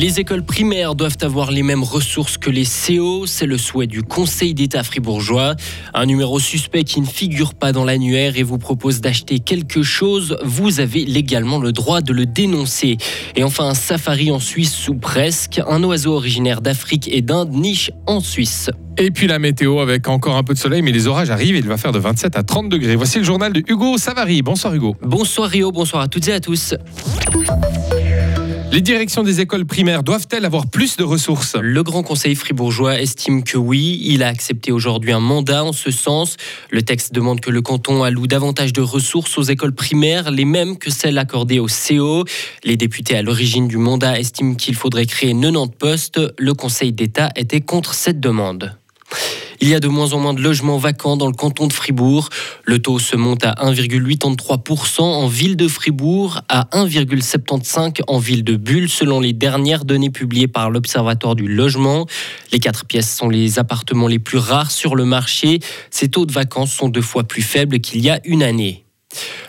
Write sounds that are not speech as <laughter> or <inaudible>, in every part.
Les écoles primaires doivent avoir les mêmes ressources que les CO. C'est le souhait du Conseil d'État fribourgeois. Un numéro suspect qui ne figure pas dans l'annuaire et vous propose d'acheter quelque chose, vous avez légalement le droit de le dénoncer. Et enfin, un safari en Suisse ou presque. Un oiseau originaire d'Afrique et d'Inde niche en Suisse. Et puis la météo avec encore un peu de soleil, mais les orages arrivent. Il va faire de 27 à 30 degrés. Voici le journal de Hugo Savary. Bonsoir Hugo. Bonsoir Rio, bonsoir à toutes et à tous. Les directions des écoles primaires doivent-elles avoir plus de ressources? Le Grand Conseil fribourgeois estime que oui. Il a accepté aujourd'hui un mandat en ce sens. Le texte demande que le canton alloue davantage de ressources aux écoles primaires, les mêmes que celles accordées au CO. Les députés à l'origine du mandat estiment qu'il faudrait créer 90 postes. Le Conseil d'État était contre cette demande. Il y a de moins en moins de logements vacants dans le canton de Fribourg. Le taux se monte à 1,83% en ville de Fribourg, à 1,75% en ville de Bulle, selon les dernières données publiées par l'Observatoire du logement. Les quatre pièces sont les appartements les plus rares sur le marché. Ces taux de vacances sont deux fois plus faibles qu'il y a une année.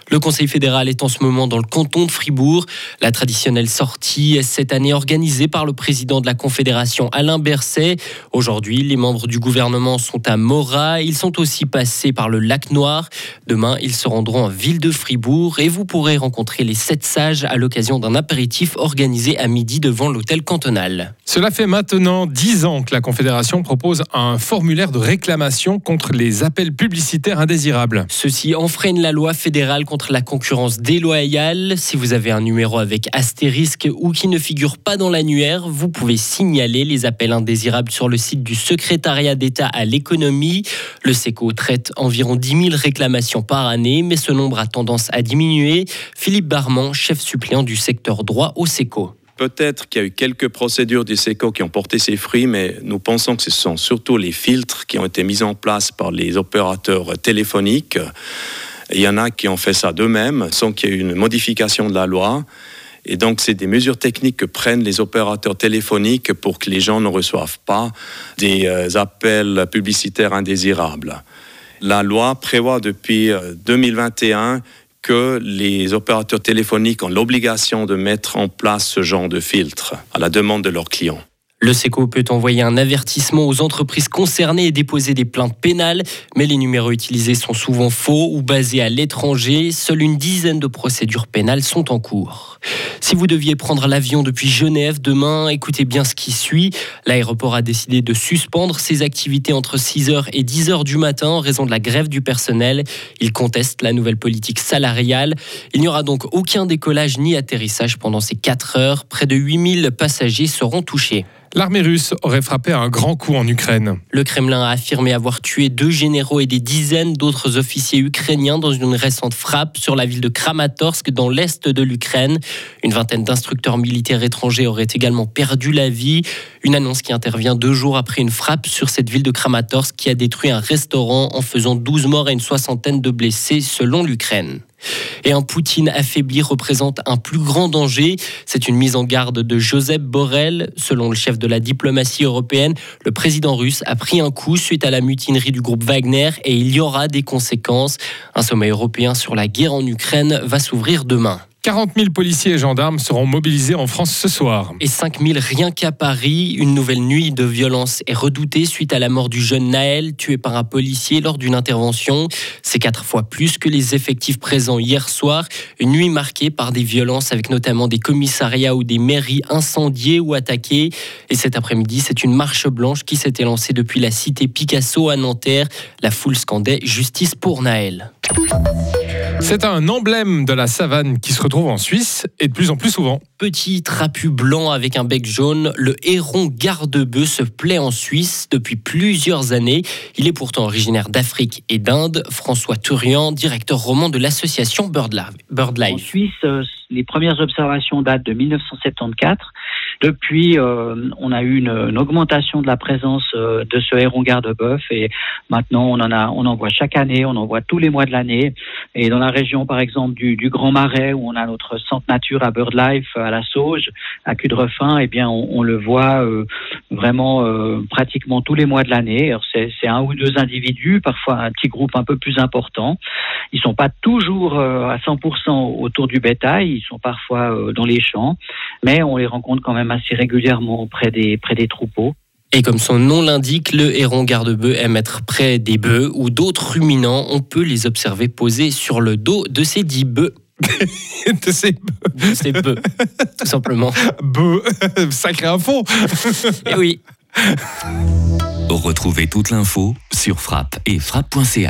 Le Conseil fédéral est en ce moment dans le canton de Fribourg. La traditionnelle sortie est cette année organisée par le président de la Confédération Alain Berset. Aujourd'hui, les membres du gouvernement sont à Morat. Ils sont aussi passés par le lac Noir. Demain, ils se rendront en ville de Fribourg et vous pourrez rencontrer les sept sages à l'occasion d'un apéritif organisé à midi devant l'hôtel cantonal. Cela fait maintenant dix ans que la Confédération propose un formulaire de réclamation contre les appels publicitaires indésirables. Ceci enfreine la loi fédérale contre la concurrence déloyale. Si vous avez un numéro avec astérisque ou qui ne figure pas dans l'annuaire, vous pouvez signaler les appels indésirables sur le site du secrétariat d'État à l'économie. Le SECO traite environ 10 000 réclamations par année, mais ce nombre a tendance à diminuer. Philippe Barman, chef suppléant du secteur droit au SECO. Peut-être qu'il y a eu quelques procédures du SECO qui ont porté ses fruits, mais nous pensons que ce sont surtout les filtres qui ont été mis en place par les opérateurs téléphoniques il y en a qui ont fait ça d'eux-mêmes sans qu'il y ait une modification de la loi. Et donc, c'est des mesures techniques que prennent les opérateurs téléphoniques pour que les gens ne reçoivent pas des euh, appels publicitaires indésirables. La loi prévoit depuis 2021 euh, que les opérateurs téléphoniques ont l'obligation de mettre en place ce genre de filtre à la demande de leurs clients. Le SECO peut envoyer un avertissement aux entreprises concernées et déposer des plaintes pénales, mais les numéros utilisés sont souvent faux ou basés à l'étranger. Seule une dizaine de procédures pénales sont en cours. Si vous deviez prendre l'avion depuis Genève demain, écoutez bien ce qui suit. L'aéroport a décidé de suspendre ses activités entre 6h et 10h du matin en raison de la grève du personnel. Il conteste la nouvelle politique salariale. Il n'y aura donc aucun décollage ni atterrissage pendant ces 4 heures. Près de 8000 passagers seront touchés. L'armée russe aurait frappé un grand coup en Ukraine. Le Kremlin a affirmé avoir tué deux généraux et des dizaines d'autres officiers ukrainiens dans une récente frappe sur la ville de Kramatorsk dans l'est de l'Ukraine. Une vingtaine d'instructeurs militaires étrangers auraient également perdu la vie. Une annonce qui intervient deux jours après une frappe sur cette ville de Kramatorsk qui a détruit un restaurant en faisant 12 morts et une soixantaine de blessés selon l'Ukraine. Et un Poutine affaibli représente un plus grand danger. C'est une mise en garde de Joseph Borrell. Selon le chef de la diplomatie européenne, le président russe a pris un coup suite à la mutinerie du groupe Wagner et il y aura des conséquences. Un sommet européen sur la guerre en Ukraine va s'ouvrir demain. 40 000 policiers et gendarmes seront mobilisés en France ce soir. Et 5 000 rien qu'à Paris. Une nouvelle nuit de violence est redoutée suite à la mort du jeune Naël, tué par un policier lors d'une intervention. C'est quatre fois plus que les effectifs présents hier soir. Une nuit marquée par des violences avec notamment des commissariats ou des mairies incendiées ou attaquées. Et cet après-midi, c'est une marche blanche qui s'était lancée depuis la cité Picasso à Nanterre. La foule scandait Justice pour Naël. C'est un emblème de la savane qui se retrouve en Suisse et de plus en plus souvent. Petit trapu blanc avec un bec jaune, le héron garde-bœuf se plaît en Suisse depuis plusieurs années. Il est pourtant originaire d'Afrique et d'Inde. François Tourian, directeur roman de l'association BirdLife. En Suisse, euh, les premières observations datent de 1974. Depuis, euh, on a eu une, augmentation de la présence euh, de ce héron garde-bœuf et maintenant on en a, on en voit chaque année, on en voit tous les mois de l'année. Et dans la région, par exemple, du, Grand Marais, où on a notre centre nature à BirdLife, à la Sauge, à Cudrefin, eh bien, on, le voit euh, vraiment pratiquement tous les mois de l'année. C'est un ou deux individus, parfois un petit groupe un peu plus important. Ils sont pas toujours à 100% autour du bétail, ils sont parfois dans les champs. mais on les rencontre quand même assez régulièrement près des, près des troupeaux. Et comme son nom l'indique, le héron garde-bœuf aime être près des bœufs ou d'autres ruminants. On peut les observer posés sur le dos de ces dix bœufs. <laughs> de ces De ces bœufs, tout simplement. bœufs. <laughs> Sacré info. <laughs> Et oui. Retrouvez toute l'info sur frappe et frappe.ch.